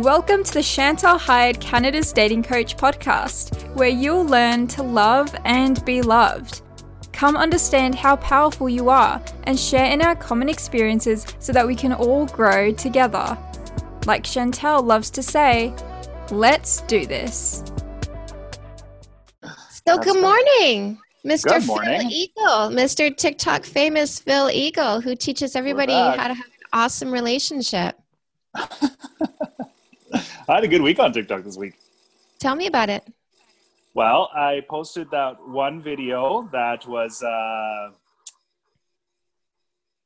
Welcome to the Chantal Heide Canada's Dating Coach podcast, where you'll learn to love and be loved. Come understand how powerful you are and share in our common experiences so that we can all grow together. Like Chantal loves to say, let's do this. So, good morning, Mr. Good Phil. Eagle, Mr. TikTok famous Phil Eagle, who teaches everybody how to have an awesome relationship. I had a good week on TikTok this week. Tell me about it. Well, I posted that one video that was. Uh...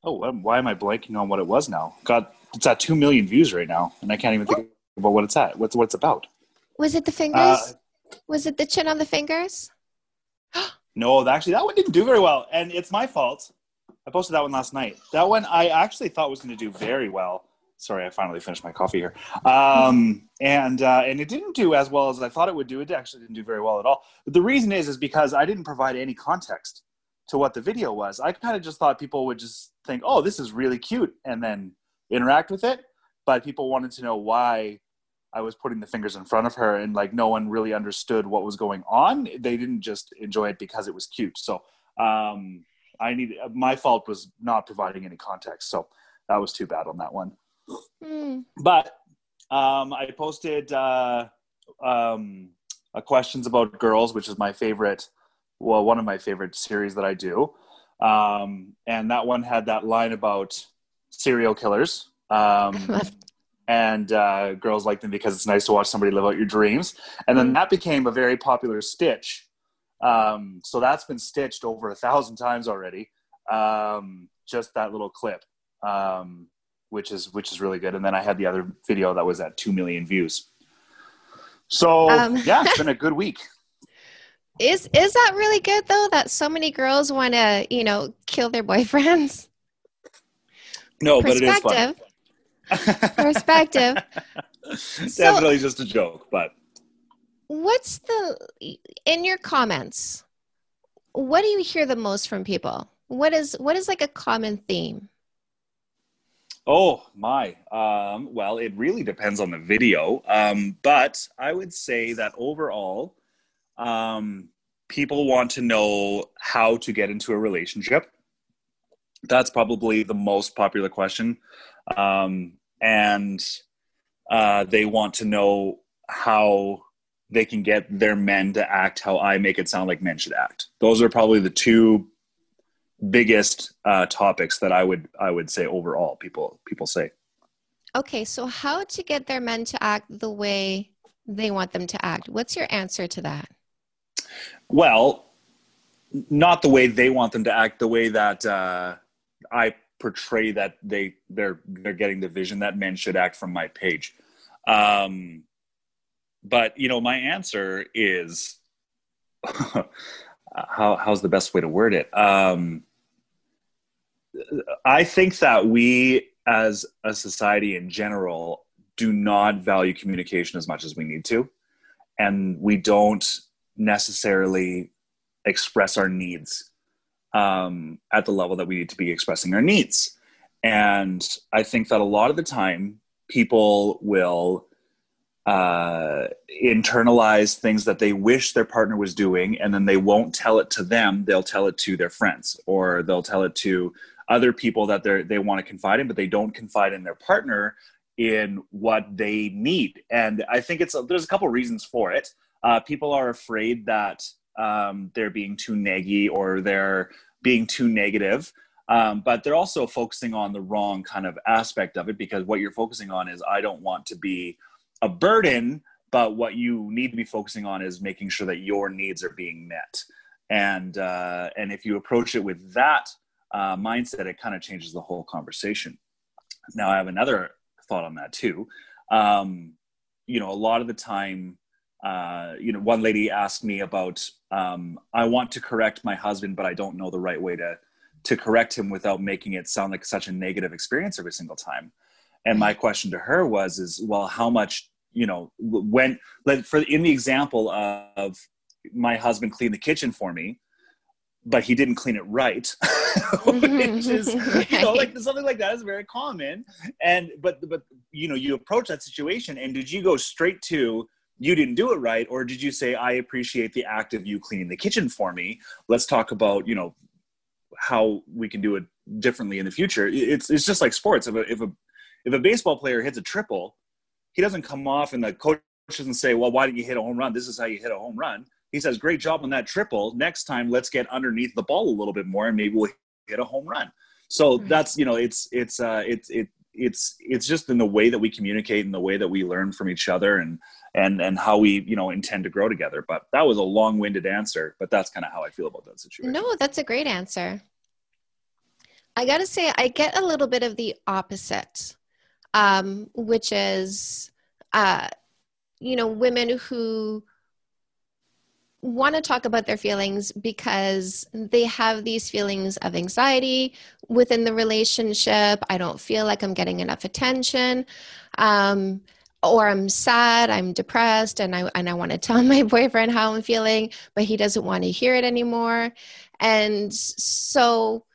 Oh, why am I blanking on what it was now? God, it's at two million views right now, and I can't even think about what it's at. What's what it's about? Was it the fingers? Uh, Was it the chin on the fingers? no, actually, that one didn't do very well, and it's my fault. I posted that one last night. That one I actually thought was going to do very well. Sorry, I finally finished my coffee here, um, and uh, and it didn't do as well as I thought it would do. It actually didn't do very well at all. But the reason is is because I didn't provide any context to what the video was. I kind of just thought people would just think, "Oh, this is really cute," and then interact with it. But people wanted to know why I was putting the fingers in front of her, and like no one really understood what was going on. They didn't just enjoy it because it was cute. So um, I need my fault was not providing any context. So that was too bad on that one Hmm. but um, I posted uh, um, questions about girls, which is my favorite, well, one of my favorite series that I do. Um, and that one had that line about serial killers. Um, and uh, girls like them because it's nice to watch somebody live out your dreams. And then that became a very popular stitch. Um, so that's been stitched over a thousand times already. Um, just that little clip. Um, which is which is really good. And then I had the other video that was at two million views. So Um. yeah, it's been a good week. Is is that really good though? That so many girls want to, you know, kill their boyfriends. No, but it is fun. Perspective. Perspective. Definitely just a joke, but What's the in your comments? What do you hear the most from people? What is what is like a common theme? Oh my. Um, well, it really depends on the video. Um, but I would say that overall, um, people want to know how to get into a relationship. That's probably the most popular question. Um, and uh, they want to know how they can get their men to act how I make it sound like men should act. Those are probably the two biggest uh, topics that I would I would say overall people people say. Okay, so how to get their men to act the way they want them to act? What's your answer to that? Well, not the way they want them to act, the way that uh, I portray that they they're they're getting the vision that men should act from my page. Um, but you know, my answer is how how's the best way to word it? Um, I think that we, as a society in general, do not value communication as much as we need to, and we don't necessarily express our needs um, at the level that we need to be expressing our needs. And I think that a lot of the time, people will uh, internalize things that they wish their partner was doing, and then they won't tell it to them. They'll tell it to their friends, or they'll tell it to other people that they they want to confide in, but they don't confide in their partner in what they need. And I think it's a, there's a couple reasons for it. Uh, people are afraid that um, they're being too neggy or they're being too negative. Um, but they're also focusing on the wrong kind of aspect of it because what you're focusing on is I don't want to be a burden, but what you need to be focusing on is making sure that your needs are being met. And uh, and if you approach it with that uh, mindset, it kind of changes the whole conversation. Now, I have another thought on that too. Um, you know, a lot of the time, uh, you know, one lady asked me about um, I want to correct my husband, but I don't know the right way to to correct him without making it sound like such a negative experience every single time. And my question to her was, is well, how much you know when like for in the example of my husband cleaned the kitchen for me but he didn't clean it right which is you know like something like that is very common. And but but you know you approach that situation and did you go straight to you didn't do it right or did you say i appreciate the act of you cleaning the kitchen for me. Let's talk about you know how we can do it differently in the future. It's it's just like sports. If a if a if a baseball player hits a triple he doesn't come off and the coach doesn't say well why didn't you hit a home run? This is how you hit a home run. He says great job on that triple. Next time let's get underneath the ball a little bit more and maybe we'll hit a home run. So mm-hmm. that's you know it's it's uh it's it it's it's just in the way that we communicate and the way that we learn from each other and and and how we you know intend to grow together. But that was a long-winded answer but that's kind of how i feel about that situation. No that's a great answer. I gotta say i get a little bit of the opposite um, which is uh, you know women who want to talk about their feelings because they have these feelings of anxiety within the relationship. I don't feel like I'm getting enough attention. Um, or I'm sad, I'm depressed, and I and I want to tell my boyfriend how I'm feeling, but he doesn't want to hear it anymore. And so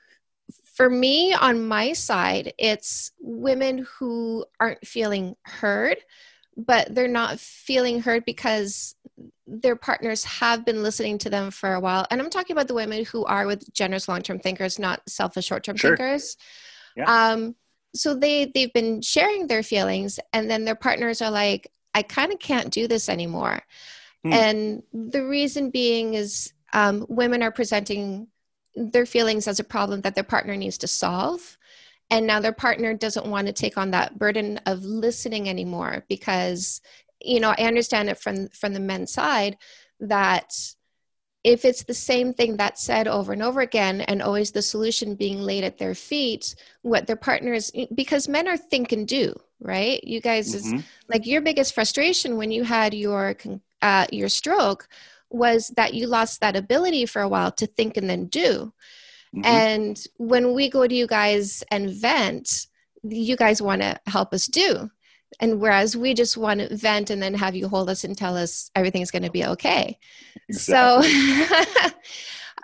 for me on my side, it's women who aren't feeling heard, but they're not feeling heard because their partners have been listening to them for a while. And I'm talking about the women who are with generous long-term thinkers, not selfish short-term sure. thinkers. Yeah. Um, so they they've been sharing their feelings and then their partners are like i kind of can't do this anymore hmm. and the reason being is um, women are presenting their feelings as a problem that their partner needs to solve and now their partner doesn't want to take on that burden of listening anymore because you know i understand it from from the men's side that if it's the same thing that's said over and over again and always the solution being laid at their feet what their partner is, because men are think and do right you guys mm-hmm. is like your biggest frustration when you had your uh, your stroke was that you lost that ability for a while to think and then do mm-hmm. and when we go to you guys and vent you guys want to help us do and whereas we just want to vent and then have you hold us and tell us everything's going to be okay exactly. so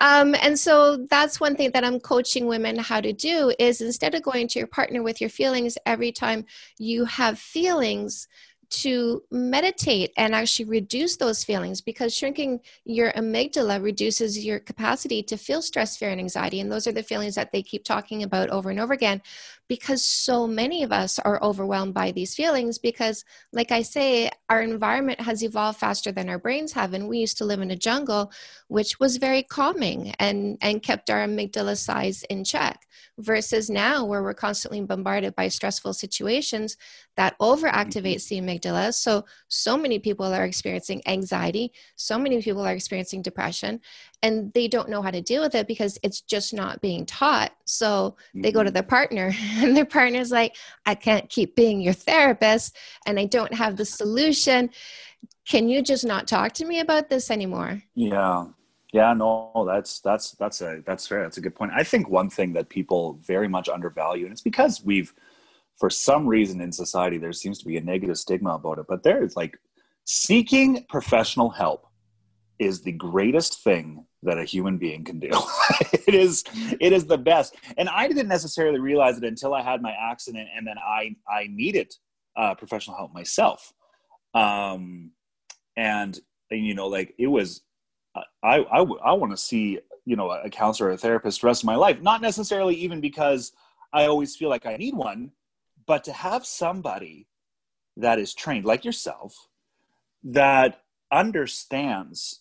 um, and so that's one thing that i'm coaching women how to do is instead of going to your partner with your feelings every time you have feelings to meditate and actually reduce those feelings because shrinking your amygdala reduces your capacity to feel stress, fear, and anxiety. And those are the feelings that they keep talking about over and over again because so many of us are overwhelmed by these feelings because like i say our environment has evolved faster than our brains have and we used to live in a jungle which was very calming and and kept our amygdala size in check versus now where we're constantly bombarded by stressful situations that mm-hmm. overactivates the amygdala. So so many people are experiencing anxiety so many people are experiencing depression and they don't know how to deal with it because it's just not being taught. So they go to mm-hmm. their partner and their partner's like i can't keep being your therapist and i don't have the solution. Can you just not talk to me about this anymore? Yeah. Yeah no that's that's that's a that's fair. That's a good point. I think one thing that people very much undervalue and it's because we've for some reason in society there seems to be a negative stigma about it but there's like seeking professional help is the greatest thing that a human being can do. it is it is the best. And I didn't necessarily realize it until I had my accident and then I I needed uh, professional help myself. Um and, you know like it was I I, I want to see you know a counselor or a therapist the rest of my life not necessarily even because I always feel like I need one but to have somebody that is trained like yourself that understands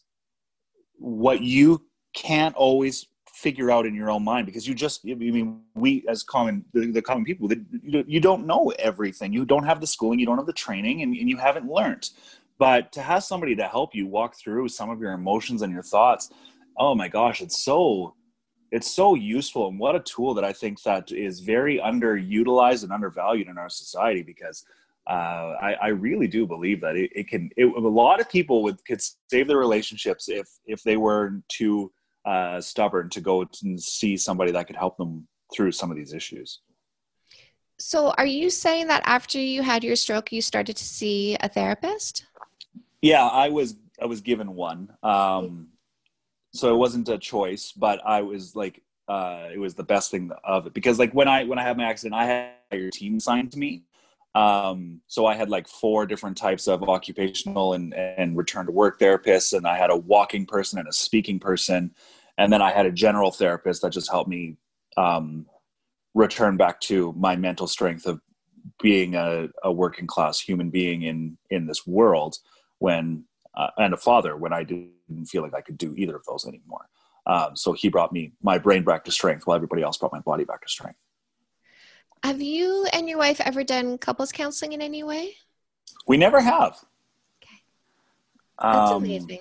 what you can't always figure out in your own mind because you just i mean we as common the, the common people you don't know everything. You don't have the schooling you don't have the training and, and you haven't learned. But to have somebody to help you walk through some of your emotions and your thoughts oh my gosh it's so it's so useful. And what a tool that i think that is very underutilized and undervalued in our society because uh, I, I, really do believe that it, it can. It, a lot of people would could save their relationships if if they were too uh, stubborn to go and see somebody that could help them through some of these issues. So, are you saying that after you had your stroke, you started to see a therapist? Yeah, I was. I was given one. Um, so it wasn't a choice, but I was like, uh, it was the best thing of it because, like, when I when I had my accident, I had your team signed to me Um, so I had like four different types of occupational and, and return to work therapists, and I had a walking person and a speaking person, and then I had a general therapist that just helped me um, return back to my mental strength of being a, a working class human being in in this world when uh, and a father when I didn't feel like I could do either of those anymore. Um, so he brought me my brain back to strength while everybody else brought my body back to strength. Have you and your wife ever done couples counseling in any way? We never have. Okay. That's Um, amazing.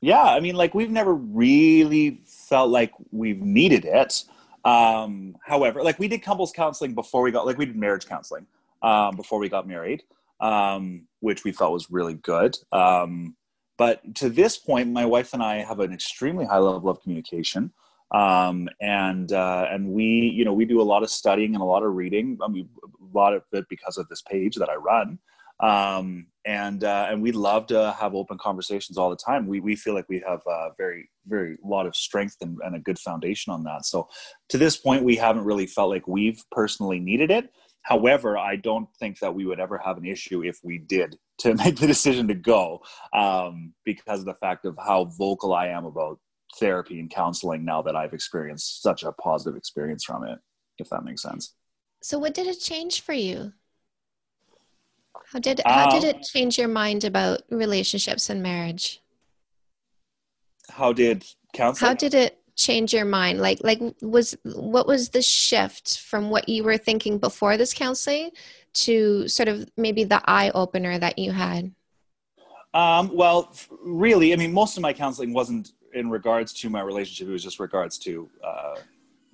yeah i mean like we've never really felt like we've needed it um however like we did couples counseling before we got like we did marriage counseling um before we got married um which we felt was really good um but to this point my wife and i have an extremely high level of communication um and uh and we you know we do a lot of studying and a lot of reading i mean a lot of it because of this page that i run um, and uh, and we love to have open conversations all the time. We we feel like we have a very very lot of strength and, and a good foundation on that. So to this point, we haven't really felt like we've personally needed it. However, I don't think that we would ever have an issue if we did to make the decision to go, um, because of the fact of how vocal I am about therapy and counseling now that I've experienced such a positive experience from it. If that makes sense. So, what did it change for you? How did how did Um, it change your mind about relationships and marriage? How did counseling? How did it change your mind? Like like was what was the shift from what you were thinking before this counseling to sort of maybe the eye opener that you had? Um, well, really, I mean, most of my counseling wasn't in regards to my relationship. It was just regards to uh,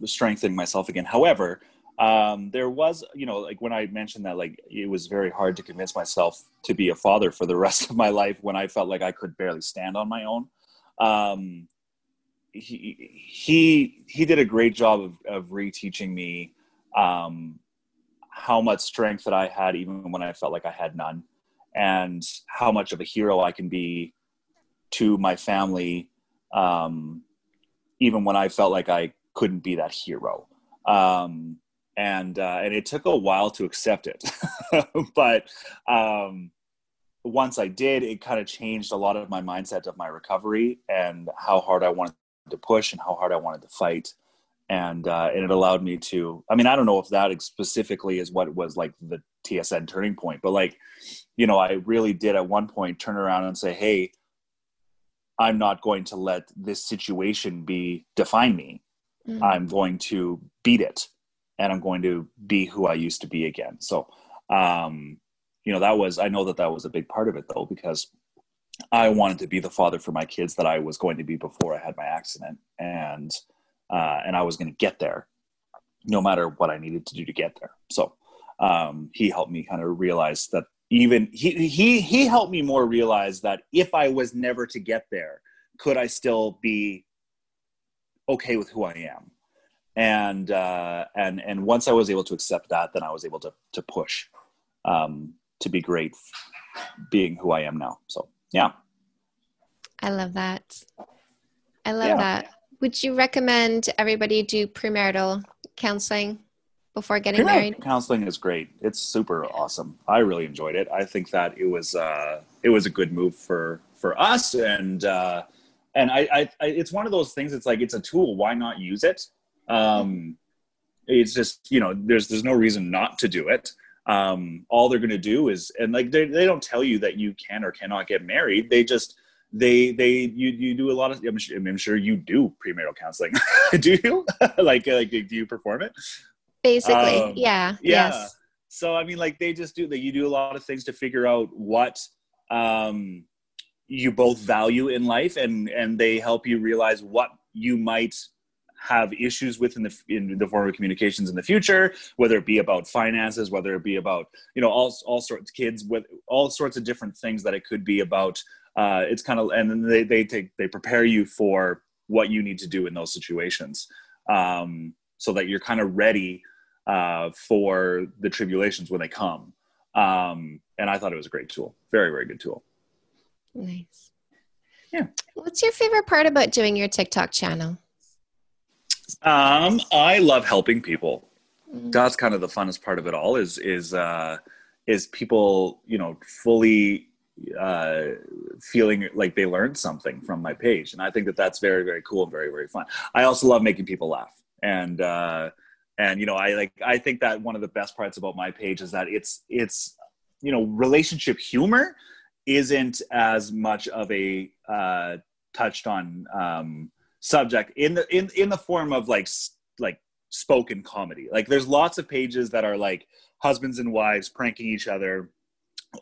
strengthening myself again. However, um, there was, you know, like when I mentioned that, like it was very hard to convince myself to be a father for the rest of my life when I felt like I could barely stand on my own. Um, he he he did a great job of, of reteaching me um, how much strength that I had, even when I felt like I had none and how much of a hero I can be to my family, um, even when I felt like I couldn't be that hero. Um, and uh, and it took a while to accept it, but um, once I did, it kind of changed a lot of my mindset of my recovery and how hard I wanted to push and how hard I wanted to fight. And uh, and it allowed me to. I mean, I don't know if that specifically is what was like the TSN turning point, but like you know, I really did at one point turn around and say, "Hey, I'm not going to let this situation be define me. Mm. I'm going to beat it, and I'm going to be who I used to be again." So, um, you know, that was I know that that was a big part of it though because I wanted to be the father for my kids that I was going to be before I had my accident, and uh, and I was going to get there, no matter what I needed to do to get there. So um, he helped me kind of realize that even he he he helped me more realize that if I was never to get there, could I still be okay with who I am? And uh, and and once I was able to accept that, then I was able to to push um, to be great, being who I am now. So yeah. I love that. I love Yeah. that. Would you recommend everybody do premarital counseling before getting Premarital married? counseling is great. It's super awesome. I really enjoyed it. I think that it was uh, it was a good move for for us, and uh, and I, I, I it's one of those things. It's like it's a tool. Why not use it? Um, it's just you know there's there's no reason not to do it. Um, all they're going to do is and like they they don't tell you that you can or cannot get married. They just they they you you do a lot of I'm sure, I'm sure you do premarital counseling. do you like like do you perform it? Basically, Um, yeah. yeah. Yes. So I mean, like they just do that. You do a lot of things to figure out what um, you both value in life, and and they help you realize what you might have issues with in the in the form of communications in the future, whether it be about finances, whether it be about you know all all sorts of kids with all sorts of different things that it could be about. Uh, it's kind of and then they they take they prepare you for what you need to do in those situations, um, so that you're kind of ready uh, for the tribulations when they come. Um, and I thought it was a great tool. Very, very good tool. Nice. Yeah. What's your favorite part about doing your TikTok channel? Um, I love helping people. Mm. That's kind of the funnest part of it all is, is, uh, is people you know fully uh, feeling like they learned something from my page and i think that that's very very cool and very very fun i also love making people laugh and uh, and you know i like i think that one of the best parts about my page is that it's it's you know relationship humor isn't as much of a uh, touched on um, subject in the in in the form of like like spoken comedy. Like there's lots of pages that are like husbands and wives pranking each other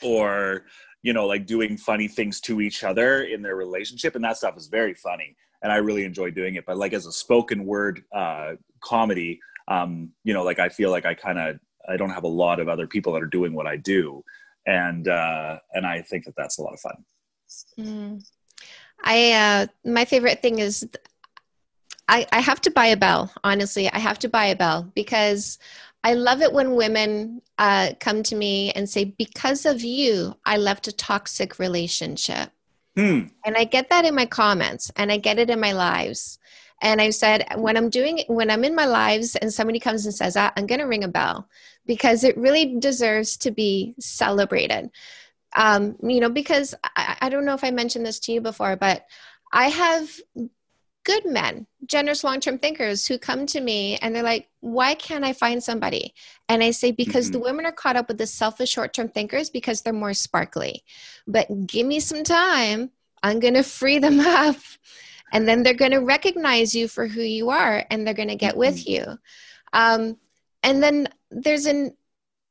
or you know like doing funny things to each other in their relationship and that stuff is very funny and I really enjoy doing it but like as a spoken word uh comedy um you know like I feel like I kind of I don't have a lot of other people that are doing what I do and uh and I think that that's a lot of fun. Mm. I uh my favorite thing is I, I have to buy a bell, honestly. I have to buy a bell because I love it when women uh, come to me and say, Because of you, I left a toxic relationship. Hmm. And I get that in my comments and I get it in my lives. And I've said, when I'm doing, when I'm in my lives and somebody comes and says that, I'm going to ring a bell because it really deserves to be celebrated. Um, you know, because I, I don't know if I mentioned this to you before, but I have good men, generous long term thinkers who come to me and they're like, why can't I find somebody? And I say, because mm-hmm. the women are caught up with the selfish short term thinkers because they're more sparkly. But give me some time, I'm going to free them up. And then they're going to recognize you for who you are and they're going to get mm-hmm. with you. Um, and then there's an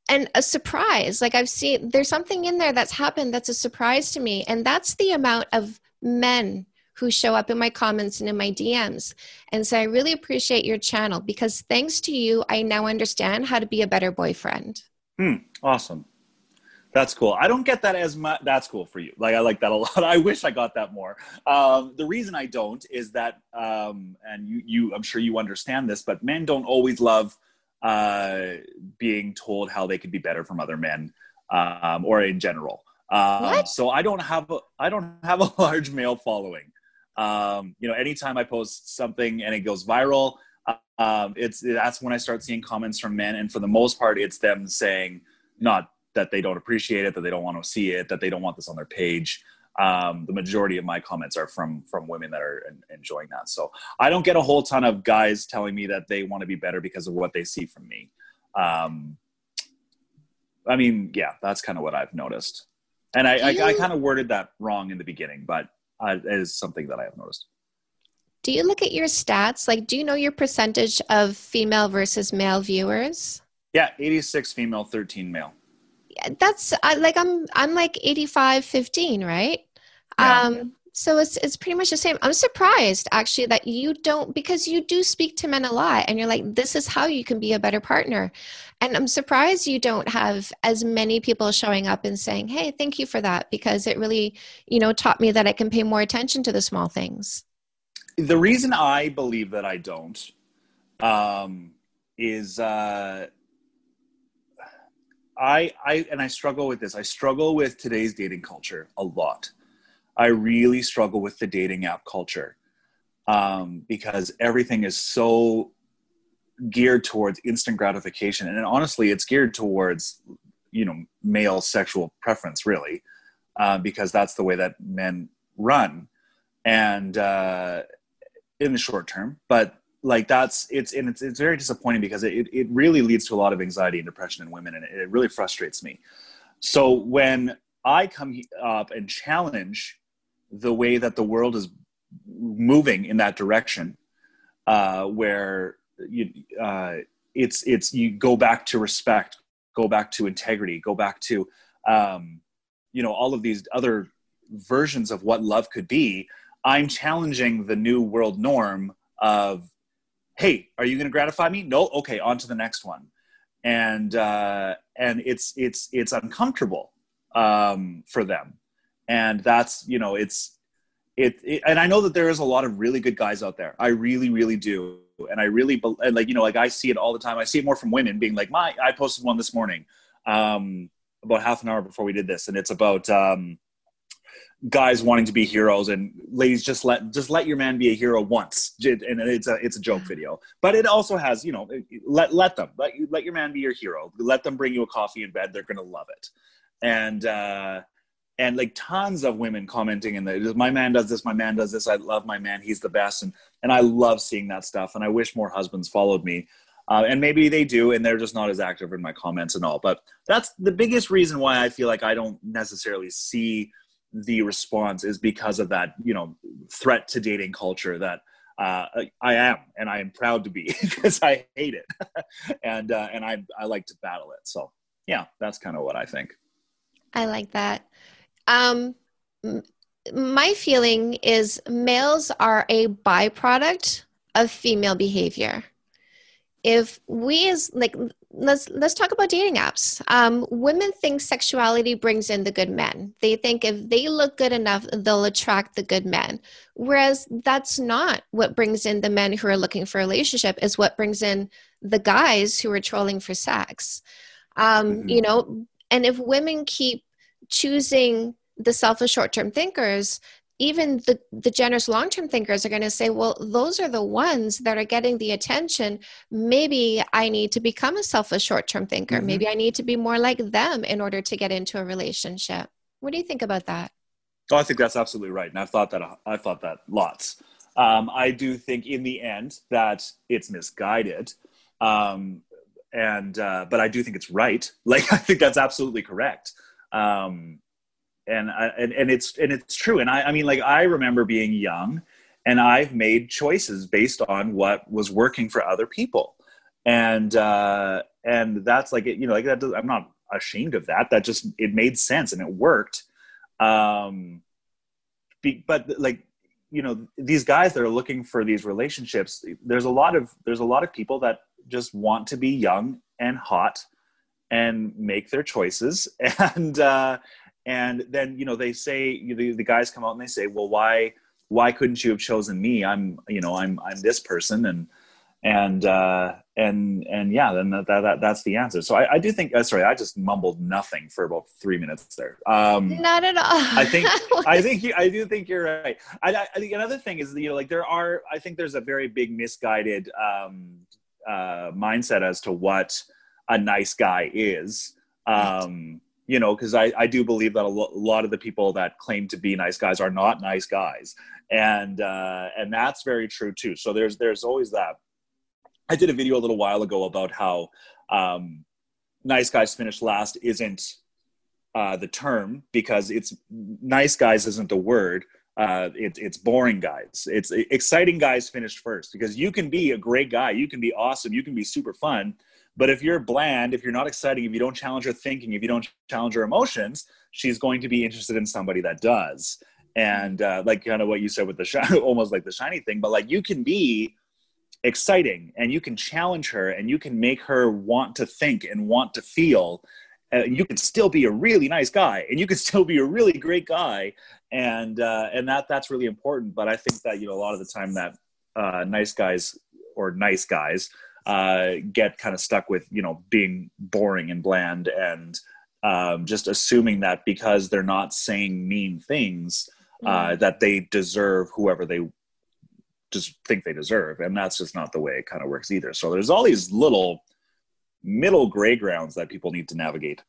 and a surprise like i've seen there's something in there that's happened that's a surprise to me and that's the amount of men who show up in my comments and in my DMs and say, I really appreciate your channel because thanks to you, I now understand how to be a better boyfriend. Hmm, awesome. That's cool. I don't get that as much. That's cool for you. Like I like that a lot. I wish I got that more. Um, the reason I don't is that, um, and you, you, I'm sure you understand this, but men don't always love uh, being told how they could be better from other men, um, or in general. Um, so I don't have a, I don't have a large male following. Um, you know, anytime I post something and it goes viral, um, it's that's when I start seeing comments from men, and for the most part, it's them saying not that they don't appreciate it, that they don't want to see it, that they don't want this on their page. Um, the majority of my comments are from from women that are enjoying that. So I don't get a whole ton of guys telling me that they want to be better because of what they see from me. Um, I mean, yeah, that's kind of what I've noticed, and I, I, I kind of worded that wrong in the beginning, but uh, is something that I have noticed. Do you look at your stats? Like, do you know your percentage of female versus male viewers? Yeah, 86 female, 13 male. That's I, like I'm I'm like 85 15, right? Yeah. Um so it's it's pretty much the same. I'm surprised actually that you don't because you do speak to men a lot and you're like this is how you can be a better partner. And I'm surprised you don't have as many people showing up and saying, "Hey, thank you for that," because it really, you know, taught me that I can pay more attention to the small things. The reason I believe that I don't um, is uh, I I and I struggle with this. I struggle with today's dating culture a lot I really struggle with the dating app culture um, because everything is so geared towards instant gratification, and honestly, it's geared towards you know male sexual preference, really, uh, because that's the way that men run, and uh, in the short term, but like that's it's and it's it's very disappointing because it it really leads to a lot of anxiety and depression in women, and it, really frustrates me. So when I come up and challenge the way that the world is moving in that direction, uh, where you, uh, it's it's you go back to respect, go back to integrity, go back to um, you know all of these other versions of what love could be. I'm challenging the new world norm of, hey, are you going to gratify me? No, okay, on to the next one, and uh, and it's it's it's uncomfortable um, for them. And that's you know it's it, it, and i know that there is a lot of really good guys out there. I really really do. And i really and like you know like i see it all the time. I see it more from women being like my i posted one this morning um about half an hour before we did this. And it's about um guys wanting to be heroes and ladies just let just let your man be a hero once. And it's a it's a joke video. But it also has you know let let them let you let your man be your hero. Let them bring you a coffee in bed. They're gonna love it. And uh and like tons of women commenting in the my man does this my man does this. I love my man. He's the best. And and i love seeing that stuff. And i wish more husbands followed me. Uh, and maybe they do and they're just not as active in my comments and all. But that's the biggest reason why i feel like i don't necessarily see the response is because of that you know threat to dating culture that uh, I am, and I am proud to be because I hate it, and uh, and I I like to battle it. So yeah, that's kind of what I think. I like that. Um, my feeling is males are a byproduct of female behavior. If we as like let's let's talk about dating apps. Um, women think sexuality brings in the good men. They think if they look good enough, they'll attract the good men. Whereas that's not what brings in the men who are looking for a relationship. Is what brings in the guys who are trolling for sex. Um, mm-hmm. You know, and if women keep choosing the selfish short-term thinkers even the, the generous long-term thinkers are going to say well those are the ones that are getting the attention. Maybe i need to become a selfish short-term thinker. Mm-hmm. maybe i need to be more like them in order to get into a relationship. What do you think about that? Oh i think that's absolutely right and i've thought that i've thought that lots. Um, i do think in the end that it's misguided um, and uh, but i do think it's right. Like i think that's absolutely correct. Um, and, and and it's and it's true. And I, I mean, like I remember being young, and I've made choices based on what was working for other people, and uh, and that's like you know, like that. Does, I'm not ashamed of that. That just it made sense and it worked. Um, be, but like you know, these guys that are looking for these relationships, there's a lot of there's a lot of people that just want to be young and hot and make their choices and uh, and then you know they say the, the guys come out and they say well why why couldn't you have chosen me? I'm you know i'm i'm this person. And and uh and and yeah then that, that that's the answer. So i, I do think uh, sorry i just mumbled nothing for about three minutes there. Um not at all. I think i think you, i do think you're right. I, I think another thing is you know like there are i think there's a very big misguided um uh mindset as to what a nice guy is. Um you know because I, I do believe that a, lo- lot of the people that claim to be nice guys are not nice guys. And uh, and that's very true too. So there's there's always that. I did a video a little while ago about how um, nice guys finish last isn't uh, the term because it's nice guys isn't the word. Uh, it, it's boring guys. It's exciting guys finished first because you can be a great guy. You can be awesome. You can be super fun but if you're bland, if you're not exciting, if you don't challenge her thinking, if you don't challenge her emotions, she's going to be interested in somebody that does. And uh, like kind of what you said with the shiny, almost like the shiny thing, but like you can be exciting and you can challenge her and you can make her want to think and want to feel. And you can still be a really nice guy and you can still be a really great guy. And, uh, and that, that's really important. But I think that, you know, a lot of the time that uh, nice guys or nice guys uh, get kind of stuck with you know being boring and bland and um, just assuming that because they're not saying mean things uh, mm. that they deserve whoever they just think they deserve. And that's just not the way it kind of works either. So there's all these little middle gray grounds that people need to navigate.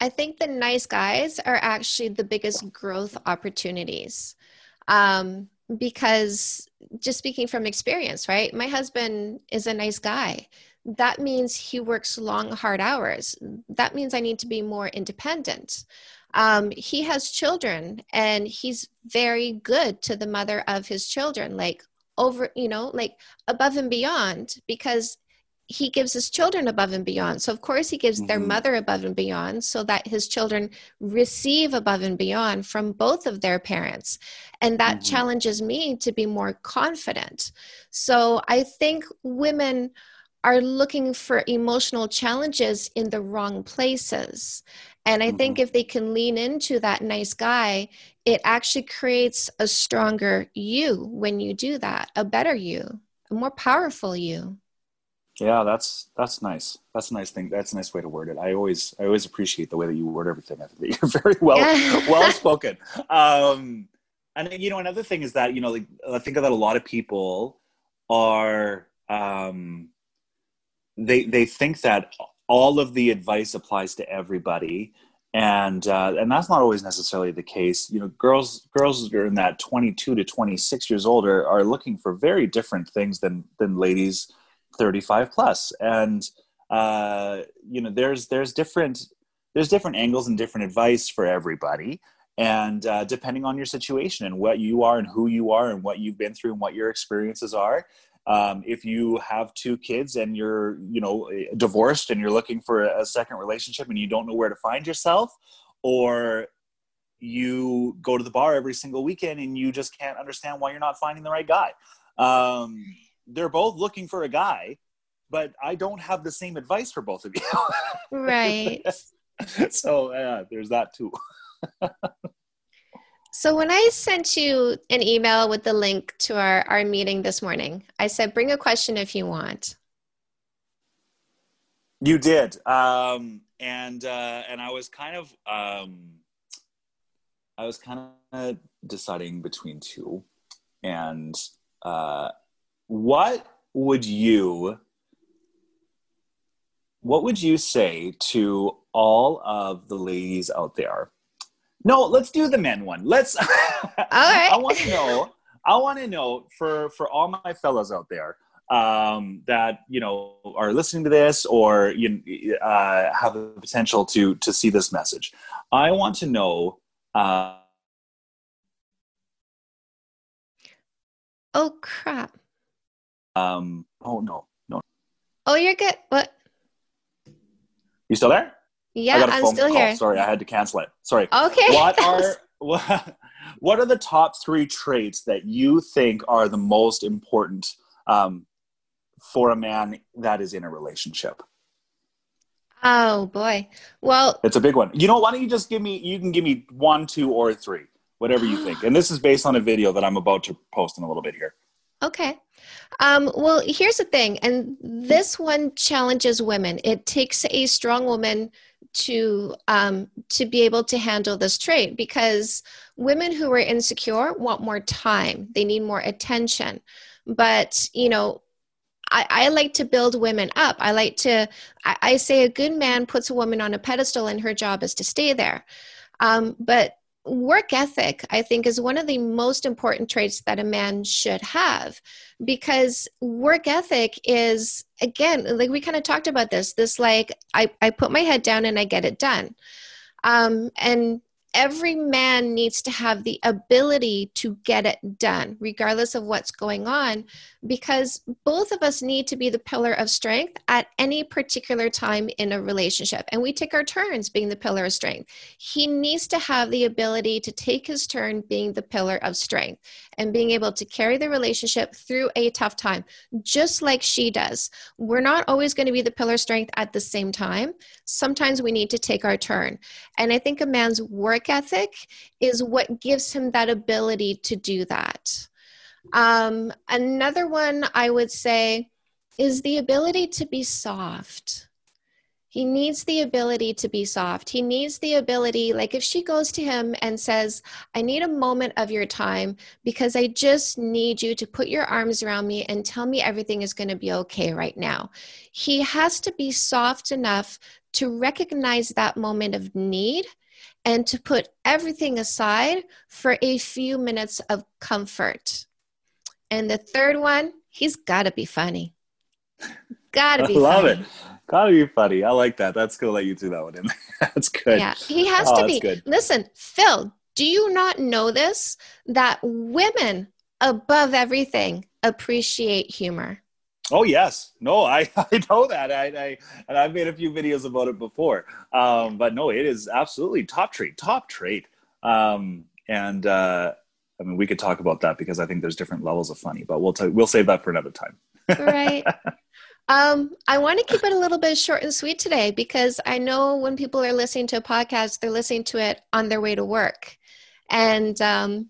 I think the nice guys are actually the biggest growth opportunities. Um, because just speaking from experience, right? My husband is a nice guy. That means he works long, hard hours. That means I need to be more independent. Um, he has children and he's very good to the mother of his children, like over, you know, like above and beyond because he gives his children above and beyond. So, of course, he gives mm-hmm. their mother above and beyond so that his children receive above and beyond from both of their parents. And that mm-hmm. challenges me to be more confident. So, I think women are looking for emotional challenges in the wrong places. And I mm-hmm. think if they can lean into that nice guy, it actually creates a stronger you when you do that, a better you, a more powerful you. Yeah, that's that's nice. That's a nice thing. That's a nice way to word it. I always I always appreciate the way that you word everything. I think that you're very well well spoken. Um, and you know, another thing is that you know, like I think that a lot of people are um, they they think that all of the advice applies to everybody, and uh, and that's not always necessarily the case. You know, girls girls are in that 22 to 26 years old are, are looking for very different things than than ladies 35 plus, and uh, you know, there's there's different there's different angles and different advice for everybody. And uh, depending on your situation and what you are and who you are and what you've been through and what your experiences are um, if you have two kids and you're you know divorced and you're looking for a second relationship and you don't know where to find yourself or you go to the bar every single weekend and you just can't understand why you're not finding the right guy. Um, they're both looking for a guy but i don't have the same advice for both of you Right. so yeah there's that too So when I sent you an email with the link to our, our meeting this morning, I said, bring a question if you want. You did, um, and uh, and I was kind of um, I was kind of deciding between two, and uh, what would you what would you say to all of the ladies out there? No, let's do the men one. Let's. all right. I want to know. I want to know for for all my fellas out there um, that you know are listening to this or you uh, have the potential to to see this message. I want to know. Uh, Oh, crap. Um, oh no, no, Oh, you're good. What? you still there? I Yeah, got a I'm phone still call. here. Sorry, I had to cancel it. Sorry. Okay. What are what, what are the top three traits that you think are the most important um, for a man that is in a relationship? oh, boy. Well, It's a big one. You know, why don't you just give me? You can give me one, two, or three, whatever you think. And this is based on a video that I'm about to post in a little bit here. Okay. Um, well, here's the thing, and this one challenges women. It takes a strong woman to um, to be able to handle this trait because women who are insecure want more time. They need more attention. But you know, I, I like to build women up. I like to. I, I say a good man puts a woman on a pedestal, and her job is to stay there. Um, but work ethic, I think, is one of the most important traits that a man should have because work ethic is, again, like we kind of talked about this, this like, I, I put my head down and I get it done. Um, and every man needs to have the ability to get it done, regardless of what's going on, because both of us need to be the pillar of strength at any particular time in a relationship. And we take our turns being the pillar of strength. He needs to have the ability to take his turn being the pillar of strength and being able to carry the relationship through a tough time, just like she does. We're not always going to be the pillar of strength at the same time. Sometimes we need to take our turn. And I think a man's work ethic is what gives him that ability to do that. Um, another one I would say is the ability to be soft. He needs the ability to be soft. He needs the ability, like if she goes to him and says, I need a moment of your time because I just need you to put your arms around me and tell me everything is going to be okay right now. He has to be soft enough to recognize that moment of need and to put everything aside for a few minutes of comfort. And the third one, he's got to be funny. Got to be. I love funny. it. Gotta be funny. I like that. That's gonna let you through that one in. That's good. Yeah, he has Oh, to that's be. good. Listen, Phil, do you not know this? That women, above everything, appreciate humor. Oh yes, no, I, I know that. I, I and I've made a few videos about it before. Um, but no, it is absolutely top trait, top trait. Um, and uh, I mean, we could talk about that because I think there's different levels of funny, but we'll t- we'll save that for another time. right um i want to keep it a little bit short and sweet today because i know when people are listening to a podcast they're listening to it on their way to work and um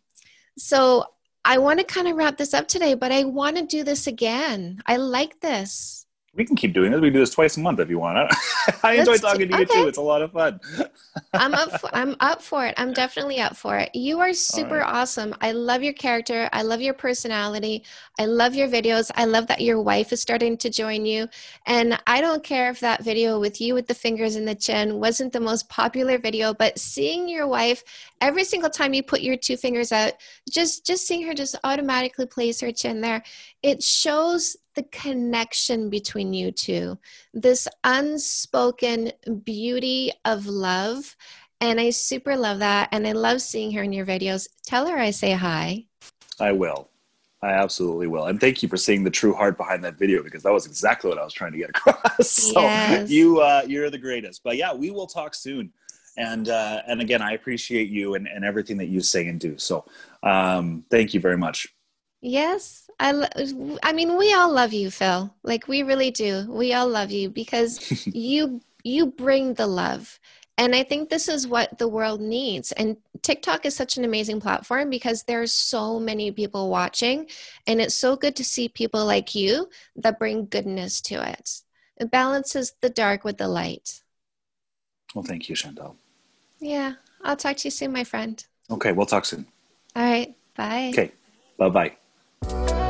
so i want to kind of wrap this up today but i want to do this again. I like this we can keep doing this. We do this twice a month if you want. I enjoy talking to you okay. too. It's a lot of fun. I'm up for, I'm up for it. I'm definitely up for it. You are super right. awesome. I love your character. I love your personality. I love your videos. I love that your wife is starting to join you. And I don't care if that video with you with the fingers in the chin wasn't the most popular video, but seeing your wife every single time you put your two fingers out, just just seeing her just automatically place her chin there, it shows the connection between you two. This unspoken beauty of love. And I super love that. And I love seeing her in your videos. Tell her I say hi. I will. I absolutely will. And thank you for seeing the true heart behind that video because that was exactly what I was trying to get across. so Yes. you uh, you're the greatest. But yeah, we will talk soon. And uh, and again, I appreciate you and, and everything that you say and do. So um, thank you very much. Yes. I, lo- I mean, we all love you, Phil. Like we really do. We all love you because you you bring the love. And I think this is what the world needs. And TikTok is such an amazing platform because there's so many people watching. And it's so good to see people like you that bring goodness to it. It balances the dark with the light. Well, thank you, Chantal. Yeah. I'll talk to you soon, my friend. Okay, we'll talk soon. All right. Bye. Okay, bye bye.